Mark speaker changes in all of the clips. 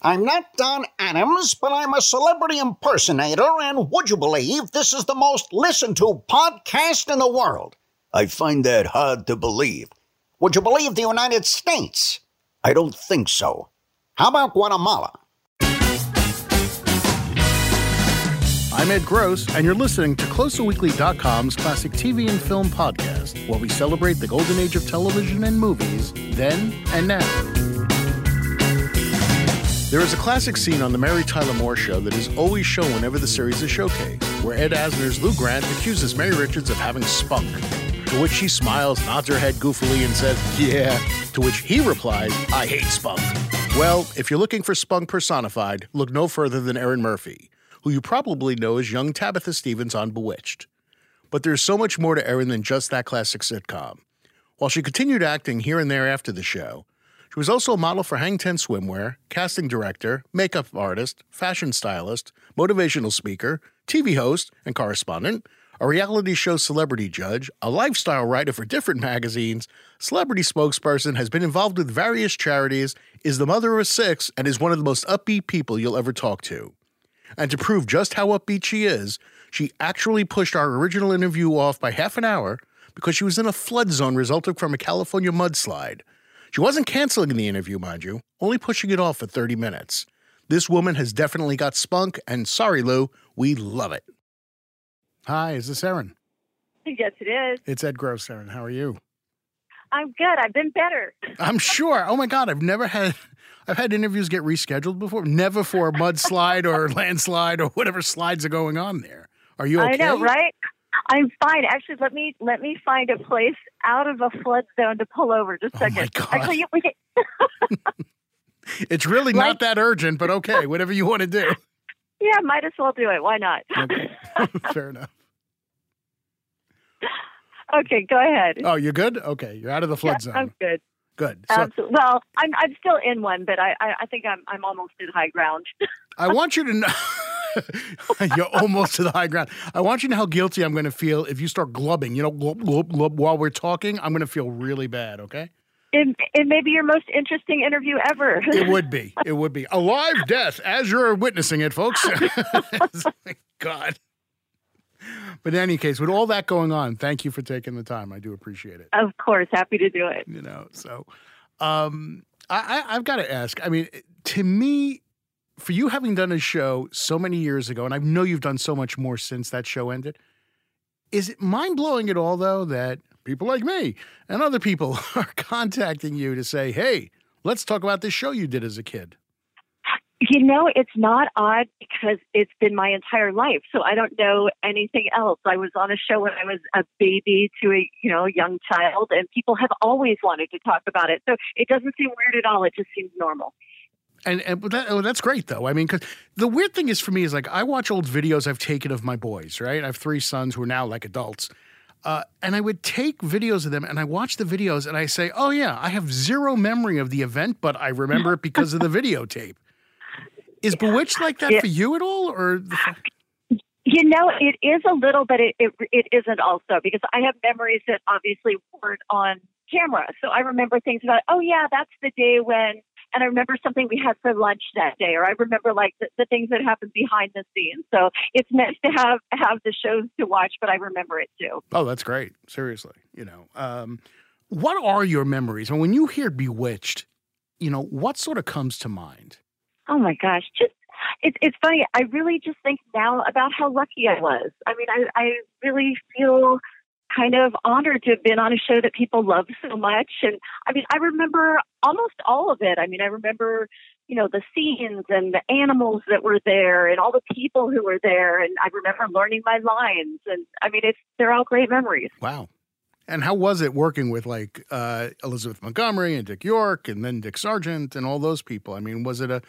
Speaker 1: I'm not Don Adams, but I'm a celebrity impersonator, and would you believe this is the most listened to podcast in the world?
Speaker 2: I find that hard to believe.
Speaker 1: Would you believe the United States?
Speaker 2: I don't think so.
Speaker 1: How about Guatemala?
Speaker 3: I'm Ed Gross, and you're listening to CloserWeekly.com's classic TV and film podcast, where we celebrate the golden age of television and movies, then and now. There is a classic scene on The Mary Tyler Moore Show that is always shown whenever the series is showcased, where Ed Asner's Lou Grant accuses Mary Richards of having spunk. To which she smiles, nods her head goofily, and says, Yeah. To which he replies, I hate spunk. Well, if you're looking for spunk personified, look no further than Erin Murphy, who you probably know as young Tabitha Stephens on Bewitched. But there's so much more to Erin than just that classic sitcom. While she continued acting here and there after the show, she was also a model for Hang Ten Swimwear, casting director, makeup artist, fashion stylist, motivational speaker, TV host and correspondent, a reality show celebrity judge, a lifestyle writer for different magazines, celebrity spokesperson, has been involved with various charities, is the mother of six, and is one of the most upbeat people you'll ever talk to. And to prove just how upbeat she is, she actually pushed our original interview off by half an hour because she was in a flood zone resulting from a California mudslide. She wasn't canceling the interview, mind you, only pushing it off for 30 minutes. This woman has definitely got spunk, and sorry, Lou, we love it. Hi, is this Erin?
Speaker 4: Yes, it is.
Speaker 3: It's Ed Gross, Erin. How are you?
Speaker 4: I'm good. I've been better.
Speaker 3: I'm sure. Oh my God, I've never had. I've had interviews get rescheduled before, never for a mudslide or landslide or whatever slides are going on there. Are you okay?
Speaker 4: I know, right? I'm fine. Actually, let me let me find a place out of a flood zone to pull over. Just a oh, second.
Speaker 3: Oh God.
Speaker 4: Actually, we can,
Speaker 3: It's really
Speaker 4: Like-
Speaker 3: not that urgent, but okay, whatever you want to do.
Speaker 4: yeah, might as well do it. Why not?
Speaker 3: Okay. Fair enough.
Speaker 4: okay, go ahead.
Speaker 3: Oh, you're good? Okay, you're out of the flood
Speaker 4: Yeah,
Speaker 3: zone.
Speaker 4: I'm good.
Speaker 3: Good. So
Speaker 4: Absolutely. Well, I'm I'm still in one, but I I, I think I'm I'm almost in high ground.
Speaker 3: I want you to know. You're almost to the high ground. I want you to know how guilty I'm going to feel if you start glubbing. You know, glub, glub, glub, while we're talking, I'm going to feel really bad, okay?
Speaker 4: it, it may be your most interesting interview ever.
Speaker 3: It would be. It would be. A live death as you're witnessing it, folks. God. But in any case, with all that going on, thank you for taking the time. I do appreciate it.
Speaker 4: of course, happy to do it.
Speaker 3: you know so um i, I i've got to ask i mean to me for you having done a show so many years ago and i know you've done so much more since that show ended is it mind-blowing at all though that people like me and other people are contacting you to say hey let's talk about this show you did as a kid
Speaker 4: You know, it's not odd because it's been my entire life. So I don't know anything else. I was on a show when I was a baby to a, you know, young child and people have always wanted to talk about it. So it doesn't seem weird at all. It just seems normal.
Speaker 3: And, and but that, oh, that's great though. I mean, because the weird thing is for me is like I watch old videos I've taken of my boys. Right, I have three sons who are now like adults, uh, and I would take videos of them and I watch the videos and I say, oh yeah, I have zero memory of the event, but I remember it because of the videotape. Is Bewitched like that
Speaker 4: Yeah.
Speaker 3: for you at all, or
Speaker 4: You know, it is a little, but it, it it isn't also because I have memories that obviously weren't on camera. So I remember things about, oh yeah, that's the day when, and I remember something we had for lunch that day, or I remember like the, the things that happened behind the scenes. So it's nice to have have the shows to watch, but I remember it too.
Speaker 3: oh, that's great. Seriously, you know, um, what are your memories? And when you hear Bewitched, you know, what sort of comes to mind?
Speaker 4: Oh my gosh, just it's it's funny. I really just think now about how lucky I was. I mean, I I really feel kind of honored to have been on a show that people love so much. And I mean, I remember almost all of it. I mean, I remember you know the scenes and the animals that were there and all the people who were there. And I remember learning my lines. And I mean, it's they're all great memories.
Speaker 3: Wow. And how was it working with like uh, Elizabeth Montgomery and Dick York and then Dick Sargent and all those people? I mean, was it a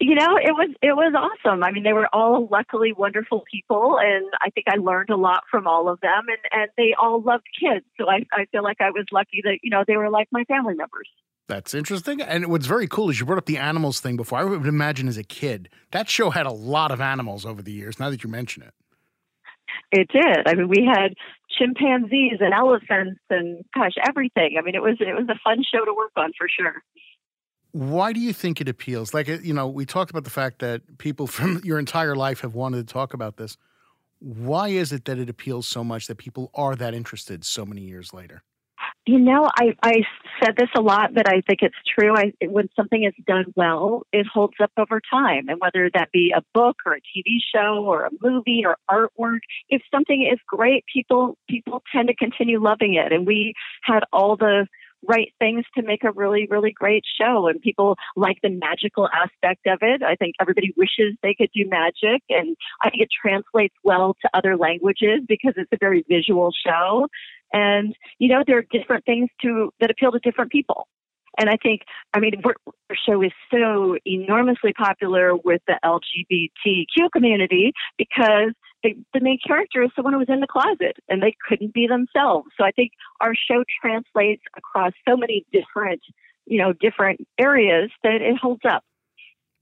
Speaker 4: you know it was it was awesome i mean they were all luckily wonderful people and i think i learned a lot from all of them and and they all loved kids so i i feel like i was lucky that you know they were like my family members
Speaker 3: that's interesting. And what's very cool is you brought up the animals thing before. I would imagine as a kid, that show had a lot of animals over the years. Now that you mention it,
Speaker 4: it did i mean we had chimpanzees and elephants and gosh everything i mean it was it was a fun show to work on for sure
Speaker 3: Why do you think it appeals? Like, uh, you know, we talked about the fact that people from your entire life have wanted to talk about this. Why is it that it appeals so much that people are that interested so many years later?
Speaker 4: You know, I, I said this a lot, but I think it's true. I, when something is done well, it holds up over time. And whether that be a book or a TV show or a movie or artwork, if something is great, people people tend to continue loving it. And we had all the right things to make a really, really great show. And people like the magical aspect of it. I think everybody wishes they could do magic. And I think it translates well to other languages because it's a very visual show. And, you know, there are different things to that appeal to different people. And I think, I mean, our show is so enormously popular with the LGBTQ community because the, the main character is someone who was in the closet and they couldn't be themselves. So I think our show translates across so many different, you know, different areas that it holds up.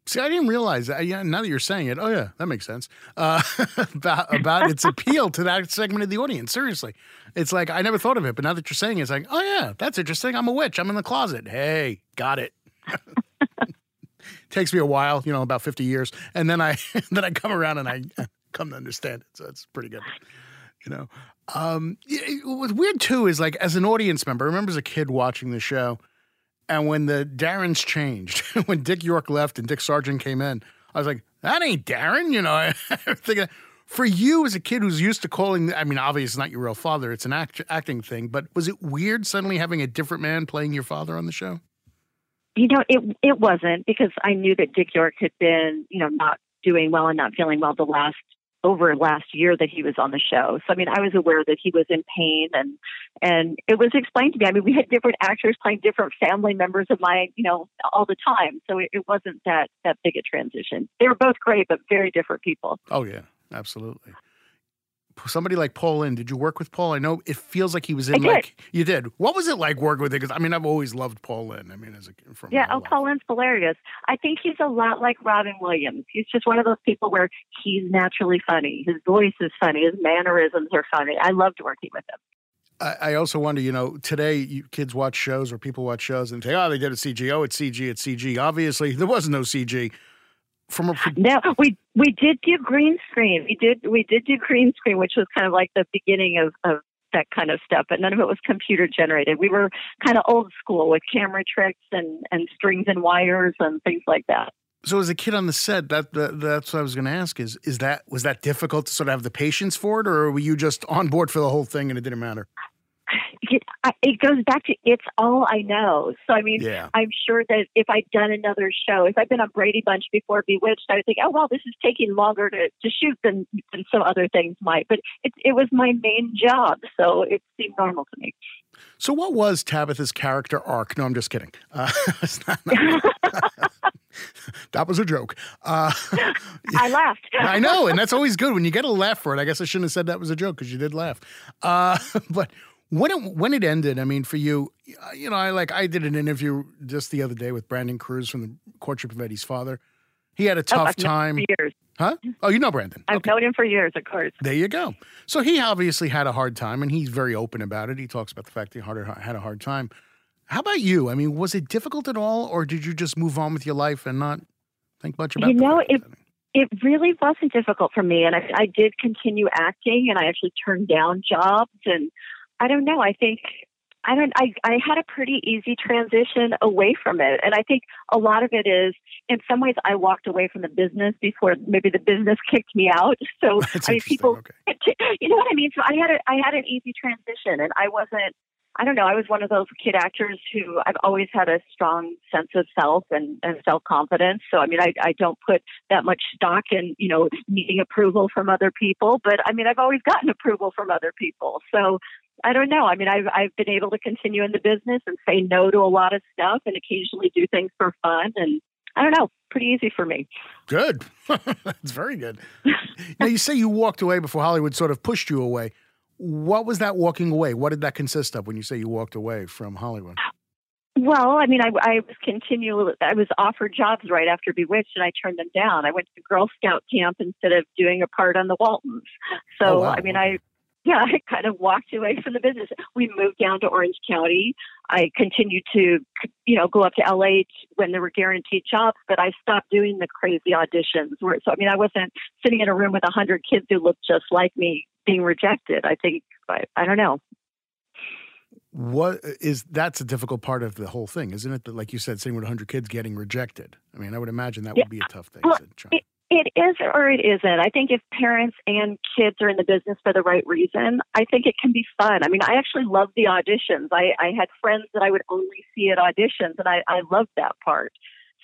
Speaker 3: See, I didn't realize that. Yeah, now that you're saying it, oh yeah, that makes sense. Uh, about about its appeal to that segment of the audience. Seriously, it's like I never thought of it, but now that you're saying it, it's like, oh yeah, that's interesting. I'm a witch. I'm in the closet. Hey, got it. Takes me a while, you know, about 50 years, and then I then I come around and I come to understand it. So it's pretty good. You know, um, what's weird too is like as an audience member, I remember as a kid watching the show and when the Darrens changed, when Dick York left and Dick Sargent came in, I was like, that ain't Darren. You know, I thinking for you as a kid who's used to calling, I mean, obviously it's not your real father, it's an act, acting thing, but was it weird suddenly having a different man playing your father on the show?
Speaker 4: You know, it it wasn't because I knew that Dick York had been, you know, not doing well and not feeling well the last over last year that he was on the show. So I mean, I was aware that he was in pain and and it was explained to me. I mean, we had different actors playing different family members of mine, you know, all the time. So it, it wasn't that that big a transition. They were both great, but very different people.
Speaker 3: Oh yeah, absolutely somebody like Paul Lynde, did you work with Paul? I know it feels like he was in like you did. What was it like working with him? Because I mean, I've always loved Paul Lynde. I mean, as a from
Speaker 4: yeah, oh, Paul Lynde's hilarious. I think he's a lot like Robin Williams. He's just one of those people where he's naturally funny. His voice is funny. His mannerisms are funny. I loved working with him.
Speaker 3: I, also wonder, you know, today you, kids watch shows or people watch shows and say, oh, they did a CG. Oh, it's CG. It's CG. Obviously, there was no CG from a
Speaker 4: no we we did do green screen. We did we did do green screen which was kind of like the beginning of of that kind of stuff but none of it was computer generated. We were kind of old school with camera tricks and and strings and wires and things like that.
Speaker 3: So as a kid on the set that, that that's what i was going to ask is is that was that difficult to sort of have the patience for it or were you just on board for the whole thing and it didn't matter
Speaker 4: it, it goes back to it's all I know. So I mean, yeah. I'm sure that if I'd done another show, if I'd been on Brady Bunch before Bewitched, I would think, oh well, this is taking longer to, to shoot than than some other things might. But it it was my main job, so it seemed normal to me.
Speaker 3: So, what was Tabitha's character arc? No, I'm just kidding. Uh, that was a joke. Uh,
Speaker 4: I laughed.
Speaker 3: I know, and that's always good when you get a laugh for it. I guess I shouldn't have said that was a joke because you did laugh. Uh, but when it when it ended, I mean, for you, you know, I like I did an interview just the other day with Brandon Cruz from the Courtship of Eddie's father. He had a oh, tough oh, time.
Speaker 4: years.
Speaker 3: Huh? Oh, you know Brandon.
Speaker 4: I've okay. known him for years, of course.
Speaker 3: There you go. So he obviously had a hard time, and he's very open about it. He talks about the fact that he had a hard time. How about you? I mean, was it difficult at all, or did you just move on with your life and not think much about? It?
Speaker 4: You know, it it really wasn't difficult for me, and I, I did continue acting, and I actually turned down jobs and I don't know. I think I don't I I had a pretty easy transition away from it. And I think a lot of it is in some ways I walked away from the business before maybe the business kicked me out. So
Speaker 3: That's
Speaker 4: I mean people
Speaker 3: okay.
Speaker 4: you know what I mean? So I had a I had an easy transition and I wasn't I don't know, I was one of those kid actors who I've always had a strong sense of self and, and self confidence. So I mean I, I don't put that much stock in, you know, needing approval from other people. But I mean I've always gotten approval from other people. So I don't know. I mean, I've I've been able to continue in the business and say no to a lot of stuff, and occasionally do things for fun. And I don't know, pretty easy for me.
Speaker 3: Good. That's very good. now you say you walked away before Hollywood sort of pushed you away. What was that walking away? What did that consist of when you say you walked away from Hollywood?
Speaker 4: Well, I mean, I, I was continually, I was offered jobs right after Bewitched, and I turned them down. I went to Girl Scout camp instead of doing a part on the Waltons. So,
Speaker 3: oh, wow.
Speaker 4: I mean, I yeah, I kind of walked away from the business. We moved down to Orange County. I continued to, you know, go up to LA when there were guaranteed jobs, but I stopped doing the crazy auditions. Where, so, I mean, I wasn't sitting in a room with a hundred kids who looked just like me being rejected. I think, I, I don't know.
Speaker 3: What is that's a difficult part of the whole thing, isn't it? That, like you said, sitting with 100 kids getting rejected. I mean, I would imagine that
Speaker 4: Yeah.
Speaker 3: would be a tough thing.
Speaker 4: Well,
Speaker 3: to try.
Speaker 4: It- is or it isn't. I think if parents and kids are in the business for the right reason, I think it can be fun. I mean, I actually love the auditions. I, I had friends that I would only see at auditions, and I, I loved that part.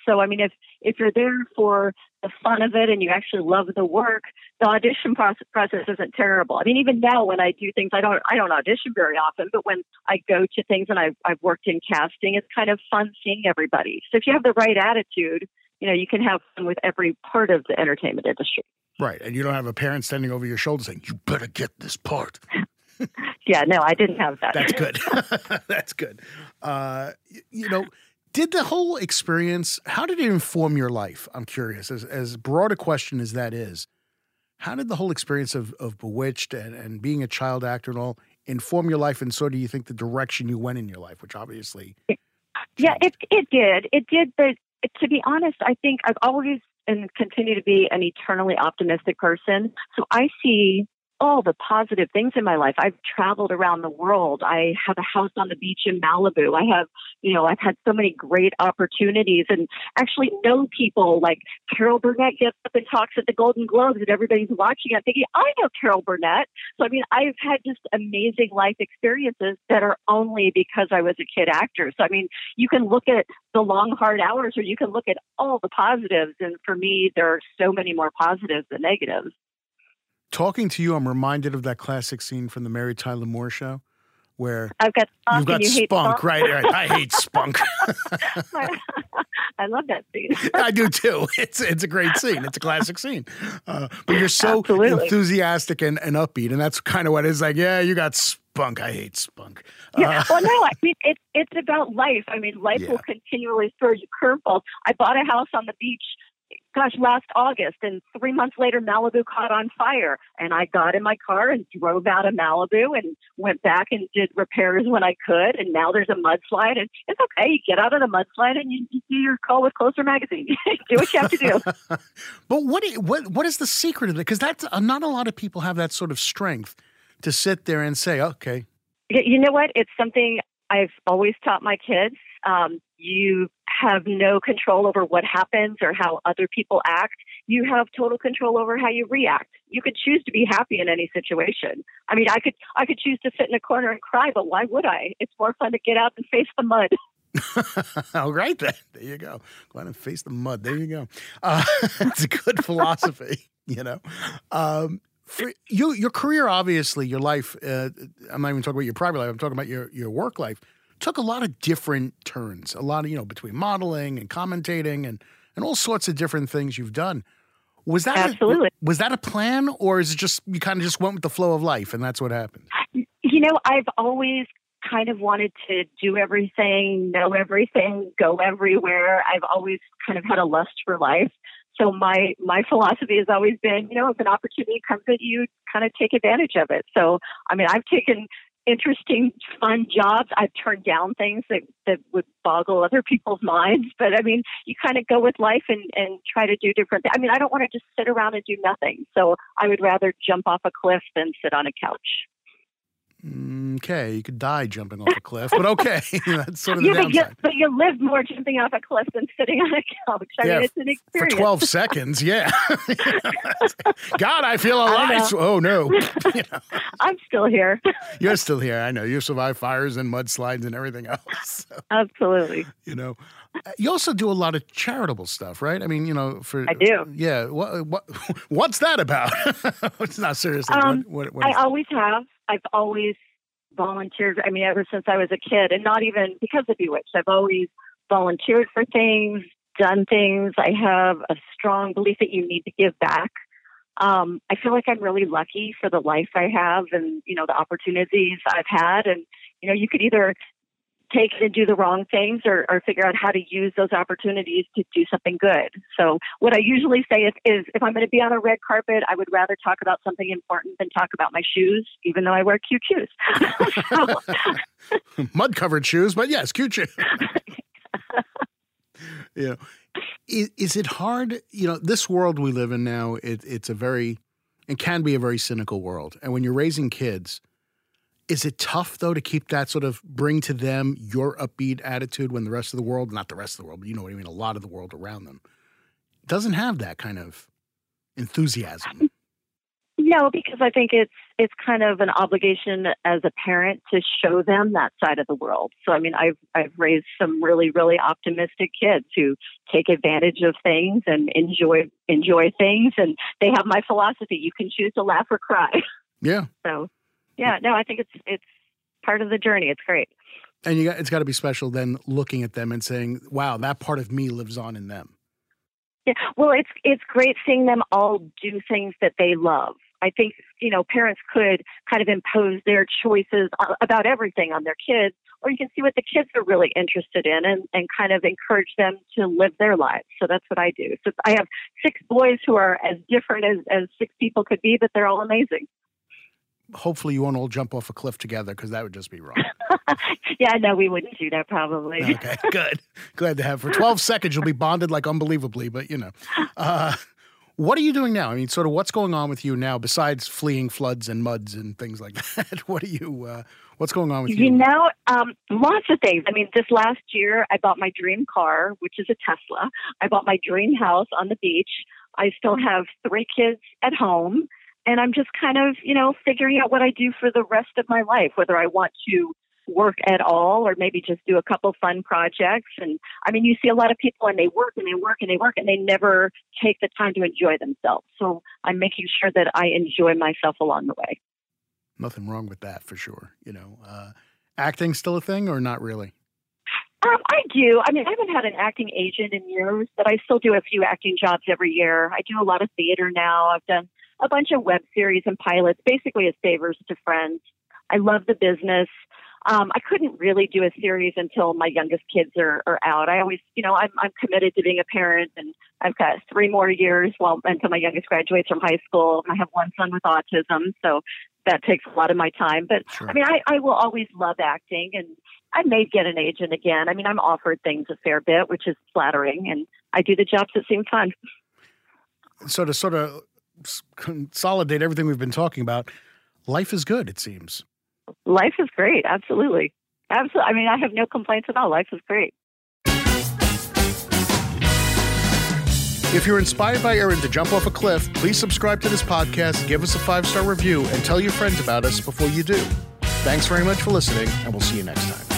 Speaker 4: So, I mean, if if you're there for the fun of it and you actually love the work, the audition process, process isn't terrible. I mean, even now when I do things, I don't I don't audition very often, but when I go to things and I've I've worked in casting, it's kind of fun seeing everybody. So if you have the right attitude, you know, you can have fun with every part of the entertainment industry.
Speaker 3: Right. And you don't have a parent standing over your shoulder saying, you better get this part.
Speaker 4: Yeah, no, I didn't have that.
Speaker 3: That's good. That's good. Uh, you know, did the whole experience, how did it inform your life? I'm curious, as, as broad a question as that is, how did the whole experience of, of Bewitched and, and being a child actor and all inform your life? And so do you think the direction you went in your life, which obviously.
Speaker 4: Yeah, it it did. It did, but to be honest, I think I've always and continue to be an eternally optimistic person. So I see all the positive things in my life. I've traveled around the world. I have a house on the beach in Malibu. I have, you know, I've had so many great opportunities and actually know people like Carol Burnett gets up and talks at the Golden Globes and everybody's watching. I'm thinking, I know Carol Burnett. So, I mean, I've had just amazing life experiences that are only because I was a kid actor. So, I mean, you can look at the long, hard hours or you can look at all the positives. And for me, there are so many more positives than negatives.
Speaker 3: Talking to you, I'm reminded of that classic scene from the Mary Tyler Moore show where
Speaker 4: I've got spunk
Speaker 3: you've got
Speaker 4: you
Speaker 3: spunk,
Speaker 4: spunk.
Speaker 3: right? right. I hate spunk.
Speaker 4: I love that scene.
Speaker 3: I do too. It's it's a great scene. It's a classic scene. Uh, but you're so
Speaker 4: Absolutely.
Speaker 3: enthusiastic and, and upbeat, and that's kind of what it's like. Yeah, you got spunk. I hate spunk.
Speaker 4: Yeah.
Speaker 3: Uh,
Speaker 4: well, no, I mean it's it's about life. I mean, life
Speaker 3: Yeah.
Speaker 4: will continually throw you curveballs. I bought a house on the beach, gosh, last August, and three months later, Malibu caught on fire, and I got in my car and drove out of Malibu and went back and did repairs when I could, and now there's a mudslide, and it's okay. You get out of the mudslide and you, you do your call with Closer Magazine. do what you have to do.
Speaker 3: but what what what is the secret of it? Because that's uh, not a lot of people have that sort of strength to sit there and say, okay,
Speaker 4: You know what? It's something I've always taught my kids. Um, you have no control over what happens or how other people act. You have total control over how you react. You could choose to be happy in any situation. I mean, I could I could choose to sit in a corner and cry, but why would I? It's more fun to get out and face the mud.
Speaker 3: all right then. There you go. Go out and face the mud. There you go. Uh, it's a good philosophy, you know. Um, for you, your career, obviously, your life. Uh, I'm not even talking about your private life. I'm talking about your your work life. Took a lot of different turns. A lot of you know between modeling and commentating and and all sorts of different things you've done. Was that a-
Speaker 4: Absolutely.
Speaker 3: was that a plan, or is it just you kind of just went with the flow of life and that's what happened?
Speaker 4: You know, I've always kind of wanted to do everything, know everything, go everywhere. I've always kind of had a lust for life. So my my philosophy has always been, you know, if an opportunity comes at you, kind of take advantage of it. So I mean, I've taken interesting, fun jobs. I've turned down things that that would boggle other people's minds. But I mean, you kind of go with life and and try to do different. Th- I mean, I don't want to just sit around and do nothing. So I would rather jump off a cliff than sit on a couch.
Speaker 3: Okay, you could die jumping off a cliff, but okay, that's sort of the
Speaker 4: yeah, but you,
Speaker 3: downside.
Speaker 4: but you live more jumping off a cliff than sitting on a couch. I
Speaker 3: Yeah,
Speaker 4: mean, it's an experience.
Speaker 3: For 12 seconds, yeah. God, I feel
Speaker 4: I
Speaker 3: alive.
Speaker 4: know.
Speaker 3: oh, no. You know,
Speaker 4: I'm still here.
Speaker 3: you're still here. I know. You survived fires and mudslides and everything else. So,
Speaker 4: Absolutely.
Speaker 3: you know, Uh, you also do a lot of charitable stuff, right? I mean, you know, for.
Speaker 4: I do.
Speaker 3: Yeah. What, what, what's that about? it's not seriously.
Speaker 4: Um,
Speaker 3: what, what, what
Speaker 4: I always have. I've always volunteered. I mean, ever since I was a kid, and not even because of Bewitched. I've always volunteered for things, done things. I have a strong belief that you need to give back. Um, I feel like I'm really lucky for the life I have, and you know the opportunities I've had. And you know, you could either take and do the wrong things or, or figure out how to use those opportunities to do something good. So what I usually say is, is if I'm going to be on a red carpet, I would rather talk about something important than talk about my shoes, even though I wear cute shoes.
Speaker 3: Mud covered shoes, but yes, cute shoes. you know, is, is, it hard? You know, this world we live in now, it, it's a very, it can be a very cynical world. And when you're raising kids, is it tough though to keep that sort of bring to them your upbeat attitude when the rest of the world, not the rest of the world, but you know what I mean, a lot of the world around them doesn't have that kind of enthusiasm?
Speaker 4: No, because I think it's it's kind of an obligation as a parent to show them that side of the world. So I mean, I've I've raised some really really optimistic kids who take advantage of things and enjoy enjoy things, and they have my philosophy: you can choose to laugh or cry.
Speaker 3: Yeah.
Speaker 4: So yeah, no, I think it's it's part of the journey. It's great.
Speaker 3: And you got, it's got to be special then looking at them and saying, "Wow, that part of me lives on in them."
Speaker 4: Yeah, well, it's it's great seeing them all do things that they love. I think you know parents could kind of impose their choices about everything on their kids, or you can see what the kids are really interested in and, and kind of encourage them to live their lives. So that's what I do. So I have six boys who are as different as, as six people could be, but they're all amazing
Speaker 3: hopefully you won't all jump off a cliff together because that would just be wrong.
Speaker 4: yeah, no, we wouldn't do that probably.
Speaker 3: okay, good. Glad to have. For 12 seconds, you'll be bonded like unbelievably, but you know. Uh, what are you doing now? I mean, sort of what's going on with you now besides fleeing floods and muds and things like that? what are you, uh, what's going on with you?
Speaker 4: You know, um, lots of things. I mean, this last year, I bought my dream car, which is a Tesla. I bought my dream house on the beach. I still have three kids at home and I'm just kind of, you know, figuring out what I do for the rest of my life, whether I want to work at all or maybe just do a couple fun projects. And I mean, you see a lot of people and they work and they work and they work and they never take the time to enjoy themselves. So I'm making sure that I enjoy myself along the way.
Speaker 3: Nothing wrong with that for sure. You know, uh, acting still a thing or not really?
Speaker 4: Um, I do. I mean, I haven't had an acting agent in years, but I still do a few acting jobs every year. I do a lot of theater now. I've done a bunch of web series and pilots, basically as favors to friends. I love the business. Um, I couldn't really do a series until my youngest kids are, are out. I always, you know, I'm, I'm committed to being a parent, and I've got three more years while until my youngest graduates from high school. I have one son with autism, so that takes a lot of my time. But sure. I mean, I, I will always love acting, and I may get an agent again. I mean, I'm offered things a fair bit, which is flattering, and I do the jobs that seem fun.
Speaker 3: So to sort of consolidate everything we've been talking about, life is good, it seems.
Speaker 4: Life is great. Absolutely. Absolutely. I mean, I have no complaints at all. Life is great.
Speaker 3: If you're inspired by Erin to jump off a cliff, please subscribe to this podcast, give us a five star review, and tell your friends about us before you do. Thanks very much for listening, and we'll see you next time.